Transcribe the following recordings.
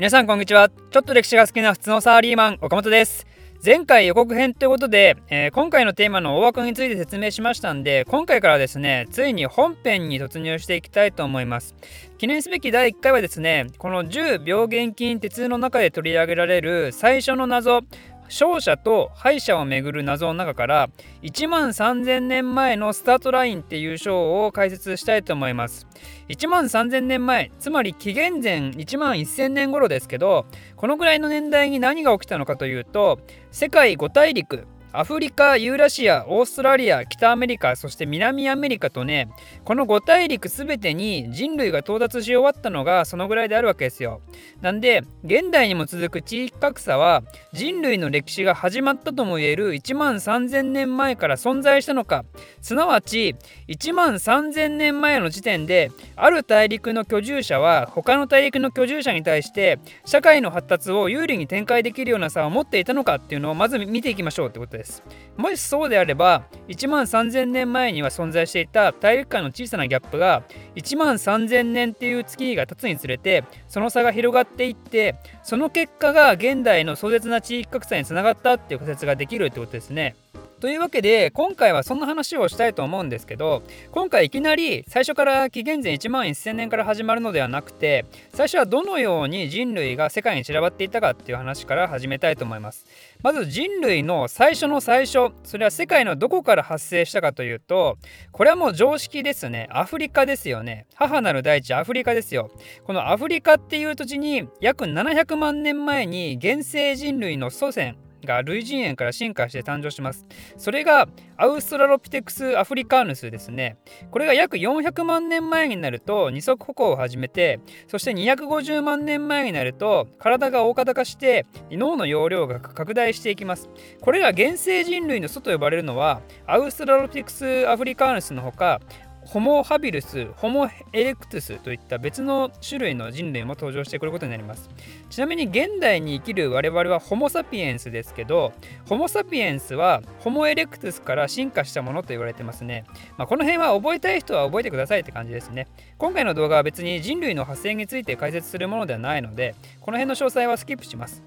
皆さんこんにちは。ちょっと歴史が好きな普通のサラリーマン岡本です。前回予告編ということで、えー、今回のテーマの大枠について説明しましたんで今回からですねついに本編に突入していきたいと思います。記念すべき第1回はですねこの10病原菌鉄の中で取り上げられる最初の謎勝者と敗者をめぐる謎の中から1万3000年前のスタートラインっていう章を解説したいと思います。1万3000年前つまり紀元前1万1000年頃ですけどこのぐらいの年代に何が起きたのかというと世界5大陸アフリカ、ユーラシア、オーストラリア、北アメリカ、そして南アメリカとね、この5大陸全てに人類が到達し終わったのがそのぐらいであるわけですよ。なんで、現代にも続く地域格差は人類の歴史が始まったともいえる1万3000年前から存在したのか、すなわち1万3000年前の時点で、ある大陸の居住者は他の大陸の居住者に対して社会の発達を有利に展開できるような差を持っていたのかっていうのをまず見ていきましょうってことです。ですもしそうであれば1万3000年前には存在していた大陸間の小さなギャップが1万3000年っていう月日が経つにつれてその差が広がっていってその結果が現代の壮絶な地域格差につながったっていう仮説ができるってことですね。というわけで今回はそんな話をしたいと思うんですけど今回いきなり最初から紀元前1万1000年から始まるのではなくて最初はどのように人類が世界に散らばっていたかっていう話から始めたいと思います。まず人類の最初の最初それは世界のどこから発生したかというとこれはもう常識ですね。アフリカですよね。母なる大地アフリカですよ。このアフリカっていう土地に約700万年前に原生人類の祖先が類人猿から進化して誕生します。それがアウストラロピテクス・アフリカーヌスですね。これが約400万年前になると二足歩行を始めて、そして250万年前になると体が大型化して脳の容量が拡大していきます。これら原生人類の祖と呼ばれるのはアウストラロピテクス・アフリカーヌスのほかホモ・ハビルス、ホモ・エレクトゥスといった別の種類の人類も登場してくることになります。ちなみに現代に生きる我々はホモ・サピエンスですけど、ホモ・サピエンスはホモ・エレクトゥスから進化したものと言われてますね。まあ、この辺は覚えたい人は覚えてくださいって感じですね。今回の動画は別に人類の発生について解説するものではないので、この辺の詳細はスキップします。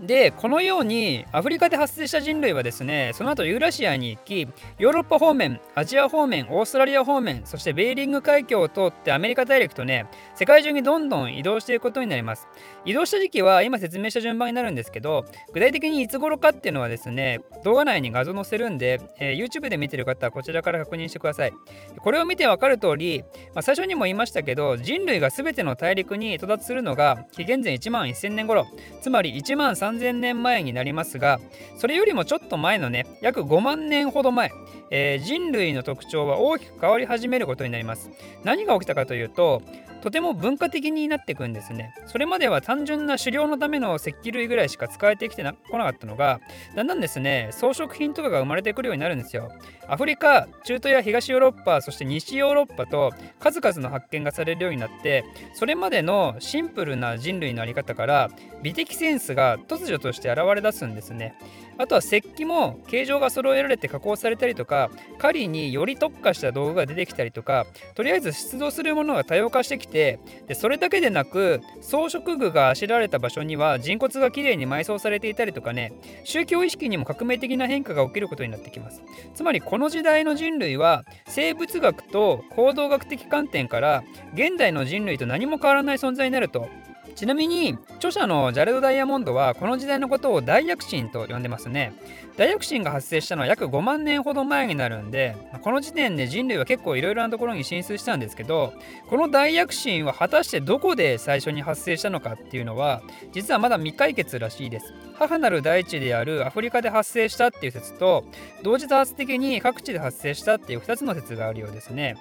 でこのようにアフリカで発生した人類はですねその後ユーラシアに行きヨーロッパ方面アジア方面オーストラリア方面そしてベーリング海峡を通ってアメリカ大陸とね世界中にどんどん移動していくことになります。移動した時期は今説明した順番になるんですけど具体的にいつ頃かっていうのはですね動画内に画像載せるんで、えー、YouTube で見てる方はこちらから確認してください。これを見てわかる通り、まあ、最初にも言いましたけど人類が全ての大陸に到達するのが紀元前1万1000年頃つまり1万3 3000年前になりますがそれよりもちょっと前のね約5万年ほど前、えー、人類の特徴は大きく変わり始めることになります。何が起きたかというととても文化的になっていくんですね。それまでは単純な狩猟のための石器類ぐらいしか使えてきてこなかったのが、だんだんですね、装飾品とかが生まれてくるようになるんですよ。アフリカ、中東や東ヨーロッパ、そして西ヨーロッパと数々の発見がされるようになって、それまでのシンプルな人類のあり方から美的センスが突如として現れ出すんですね。あとは石器も形状が揃えられて加工されたりとか狩りにより特化した道具が出てきたりとかとりあえず出動するものが多様化してきてでそれだけでなく装飾具があしらわれた場所には人骨がきれいに埋葬されていたりとかね宗教意識にも革命的な変化が起きることになってきます。つまりこの時代の人類は生物学と行動学的観点から現代の人類と何も変わらない存在になるとちなみに著者のジャレド・ダイヤモンドはこの時代のことを大躍進と呼んでますね。大躍進が発生したのは約5万年ほど前になるんでこの時点で人類は結構いろいろなところに進出したんですけどこの大躍進は果たしてどこで最初に発生したのかっていうのは実はまだ未解決らしいです。母なる大地であるアフリカで発生したっていう説と同時多発的に各地で発生したっていう2つの説があるようですね。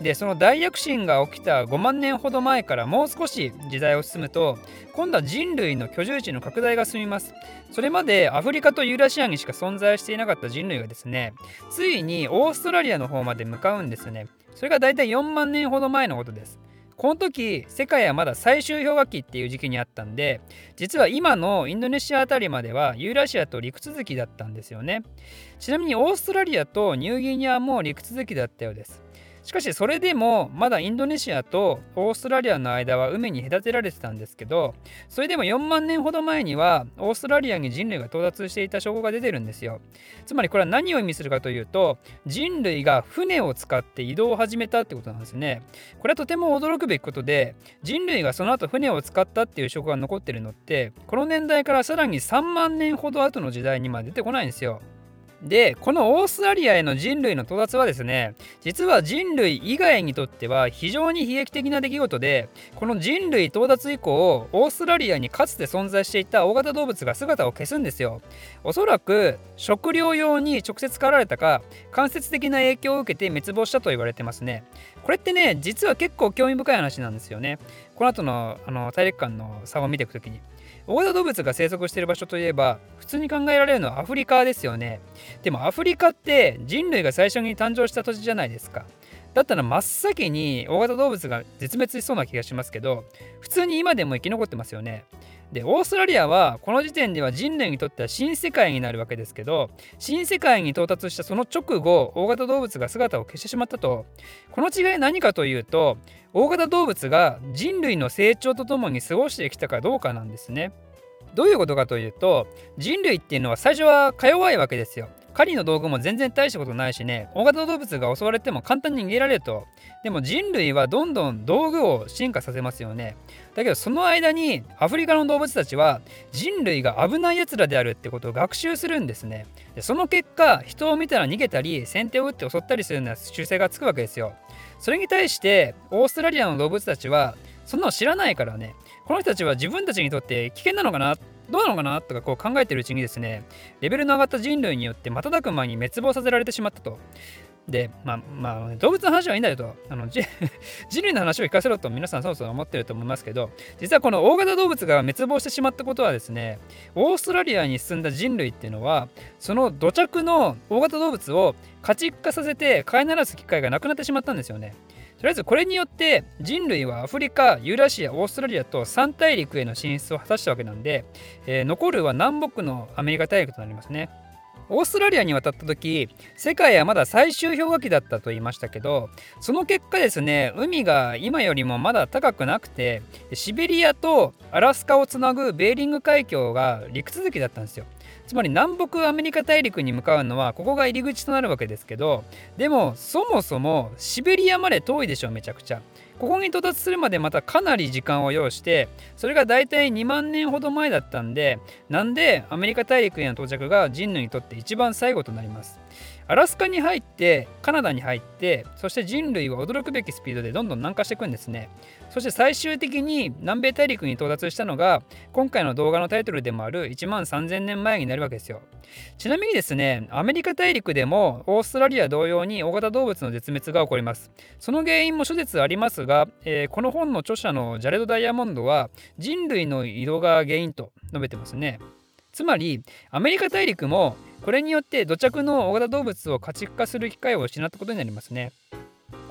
でその大躍進が起きた5万年ほど前からもう少し時代を進むと今度は人類の居住地の拡大が進みます。それまでアフリカとユーラシアにしか存在していなかった人類がですねついにオーストラリアの方まで向かうんですね。それが大体4万年ほど前のことです。この時世界はまだ最終氷河期っていう時期にあったんで実は今のインドネシアあたりまではユーラシアと陸続きだったんですよね。ちなみにオーストラリアとニューギニアも陸続きだったようです。しかしそれでもまだインドネシアとオーストラリアの間は海に隔てられてたんですけどそれでも4万年ほど前にはオーストラリアに人類が到達していた証拠が出てるんですよ。つまりこれは何を意味するかというと人類が船を使って移動を始めたってことなんですね。これはとても驚くべきことで人類がその後船を使ったっていう証拠が残ってるのってこの年代からさらに3万年ほど後の時代にまで出てこないんですよ。でこのオーストラリアへの人類の到達はですね実は人類以外にとっては非常に悲劇的な出来事でこの人類到達以降オーストラリアにかつて存在していた大型動物が姿を消すんですよ。おそらく食料用に直接狩られたか間接的な影響を受けて滅亡したと言われてますね。これってね実は結構興味深い話なんですよね。この後のあの大陸間の差を見ていくときに。大型動物が生息している場所といえば普通に考えられるのはアフリカですよね。でもアフリカって人類が最初に誕生した土地じゃないですか。だったら真っ先に大型動物が絶滅しそうな気がしますけど普通に今でも生き残ってますよね。でオーストラリアはこの時点では人類にとっては新世界になるわけですけど新世界に到達したその直後大型動物が姿を消してしまったと。この違い何かというと大型動物が人類の成長とともに過ごしてきたかどうかなんですね。どういうことかというと人類っていうのは最初はか弱いわけですよ。狩りの道具も全然大したことないしね大型動物が襲われても簡単に逃げられると。でも人類はどんどん道具を進化させますよね。だけどその間にアフリカの動物たちは人類が危ない奴らであるってことを学習するんですね。でその結果人を見たら逃げたり先手を打って襲ったりするような習性がつくわけですよ。それに対してオーストラリアの動物たちはそんなの知らないからね。この人たちは自分たちにとって危険なのかな？どうなのかな？とかこう考えてるうちにですねレベルの上がった人類によって瞬く間に滅亡させられてしまったと。で、まあ、まあ、動物の話はいいんだよと。あの 人類の話を聞かせろと皆さんそろそろ思ってると思いますけど、実はこの大型動物が滅亡してしまったことはですね、オーストラリアに進んだ人類っていうのは、その土着の大型動物を家畜化させて飼いならす機会がなくなってしまったんですよね。とりあえずこれによって人類はアフリカユーラシアオーストラリアと3大陸への進出を果たしたわけなんで、えー、残るは南北のアメリカ大陸となりますね。オーストラリアに渡った時世界はまだ最終氷河期だったと言いましたけどその結果ですね海が今よりもまだ高くなくてシベリアとアラスカをつなぐベーリング海峡が陸続きだったんですよつまり南北アメリカ大陸に向かうのはここが入り口となるわけですけどでもそもそもシベリアまで遠いでしょめちゃくちゃ。ここに到達するまでまたかなり時間を要してそれが大体2万年ほど前だったんでなんでアメリカ大陸への到着が人類にとって一番最後となります。アラスカに入ってカナダに入ってそして人類は驚くべきスピードでどんどん南下していくんですね。そして最終的に南米大陸に到達したのが今回の動画のタイトルでもある1万3000年前になるわけですよ。ちなみにですねアメリカ大陸でもオーストラリア同様に大型動物の絶滅が起こります。その原因も諸説ありますが、えー、この本の著者のジャレド・ダイヤモンドは人類の移動が原因と述べてますね。つまりアメリカ大陸もこれによって土着の大型動物を家畜化する機会を失ったことになりますね。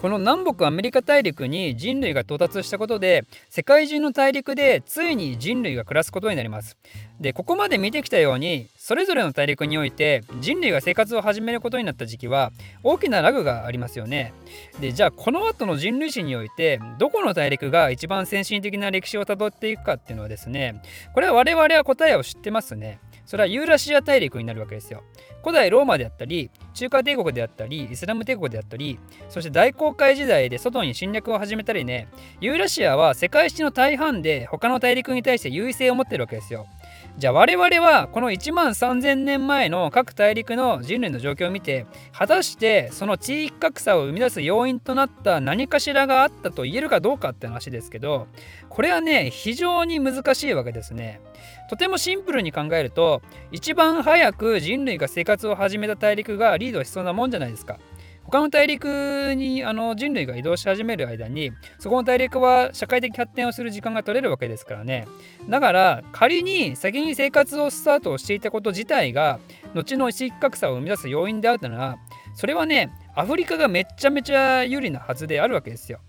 この南北アメリカ大陸に人類が到達したことで世界中の大陸でついに人類が暮らすことになります。でここまで見てきたようにそれぞれの大陸において人類が生活を始めることになった時期は大きなラグがありますよね。でじゃあこの後の人類史においてどこの大陸が一番先進的な歴史をたどっていくかっていうのはですねこれは我々は答えを知ってますね。それはユーラシア大陸になるわけですよ。古代ローマであったり、中華帝国であったり、イスラム帝国であったり、そして大航海時代で外に侵略を始めたりね、ユーラシアは世界史の大半で他の大陸に対して優位性を持ってるわけですよ。じゃあ我々はこの1万3000年前の各大陸の人類の状況を見て果たしてその地域格差を生み出す要因となった何かしらがあったと言えるかどうかって話ですけどこれはね非常に難しいわけですね。とてもシンプルに考えると一番早く人類が生活を始めた大陸がリードしそうなもんじゃないですか。他の大陸にあの人類が移動し始める間にそこの大陸は社会的発展をする時間が取れるわけですからねだから仮に先に生活をスタートをしていたこと自体が後の地域格差を生み出す要因であったならそれはねアフリカがめちゃめちゃ有利なはずであるわけですよ。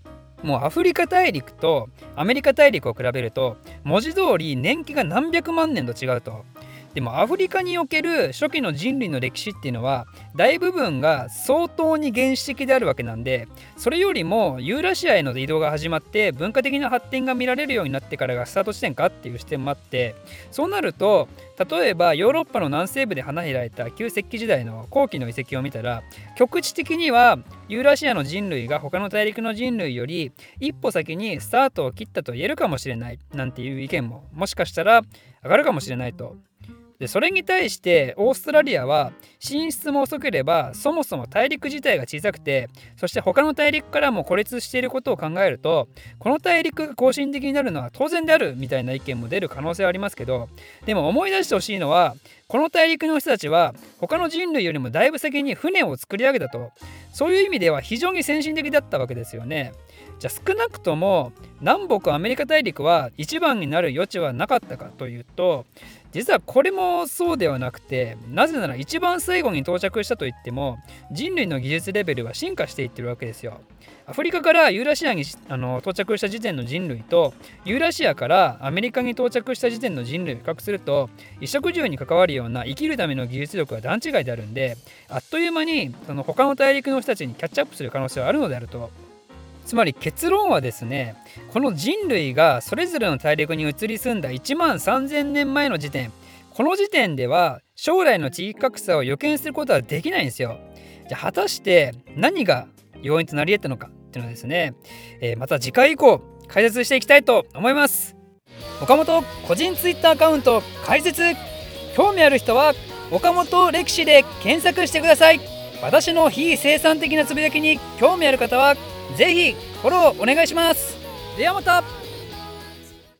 もうアフリカ大陸とアメリカ大陸を比べると文字通り年季が何百万年と違うとでもアフリカにおける初期の人類の歴史っていうのは大部分が相当に原始的であるわけなんでそれよりもユーラシアへの移動が始まって文化的な発展が見られるようになってからがスタート地点かっていう視点もあってそうなると例えばヨーロッパの南西部で花開いた旧石器時代の後期の遺跡を見たら局地的にはユーラシアの人類が他の大陸の人類より一歩先にスタートを切ったと言えるかもしれないなんていう意見ももしかしたら上がるかもしれないとでそれに対してオーストラリアは進出も遅ければそもそも大陸自体が小さくてそして他の大陸からも孤立していることを考えるとこの大陸が更新的になるのは当然であるみたいな意見も出る可能性はありますけどでも思い出してほしいのはこの大陸の人たちは他の人類よりもだいぶ先に船を作り上げたとそういう意味では非常に先進的だったわけですよね。じゃあ少なくとも南北アメリカ大陸は一番になる余地はなかったかというと実はこれもそうではなくてなぜなら一番最後に到着したといっても人類の技術レベルは進化していってるわけですよ。アフリカからユーラシアにあの到着した時点の人類とユーラシアからアメリカに到着した時点の人類を比較すると衣食住に関わるような生きるための技術力は段違いであるんであっという間にその他の大陸の人たちにキャッチアップする可能性はあるのであるとつまり結論はですねこの人類がそれぞれの大陸に移り住んだ1万3000年前の時点この時点では将来の地域格差を予見することはできないんですよ。じゃあ果たして何が要因となり得たのかっていうのはですね、えー、また次回以降解説していきたいと思います。岡本個人 Twitter アカウント解説興味ある人は岡本歴史で検索してください私の非生産的なつぶやきに興味ある方はぜひフォローお願いします。ではまた。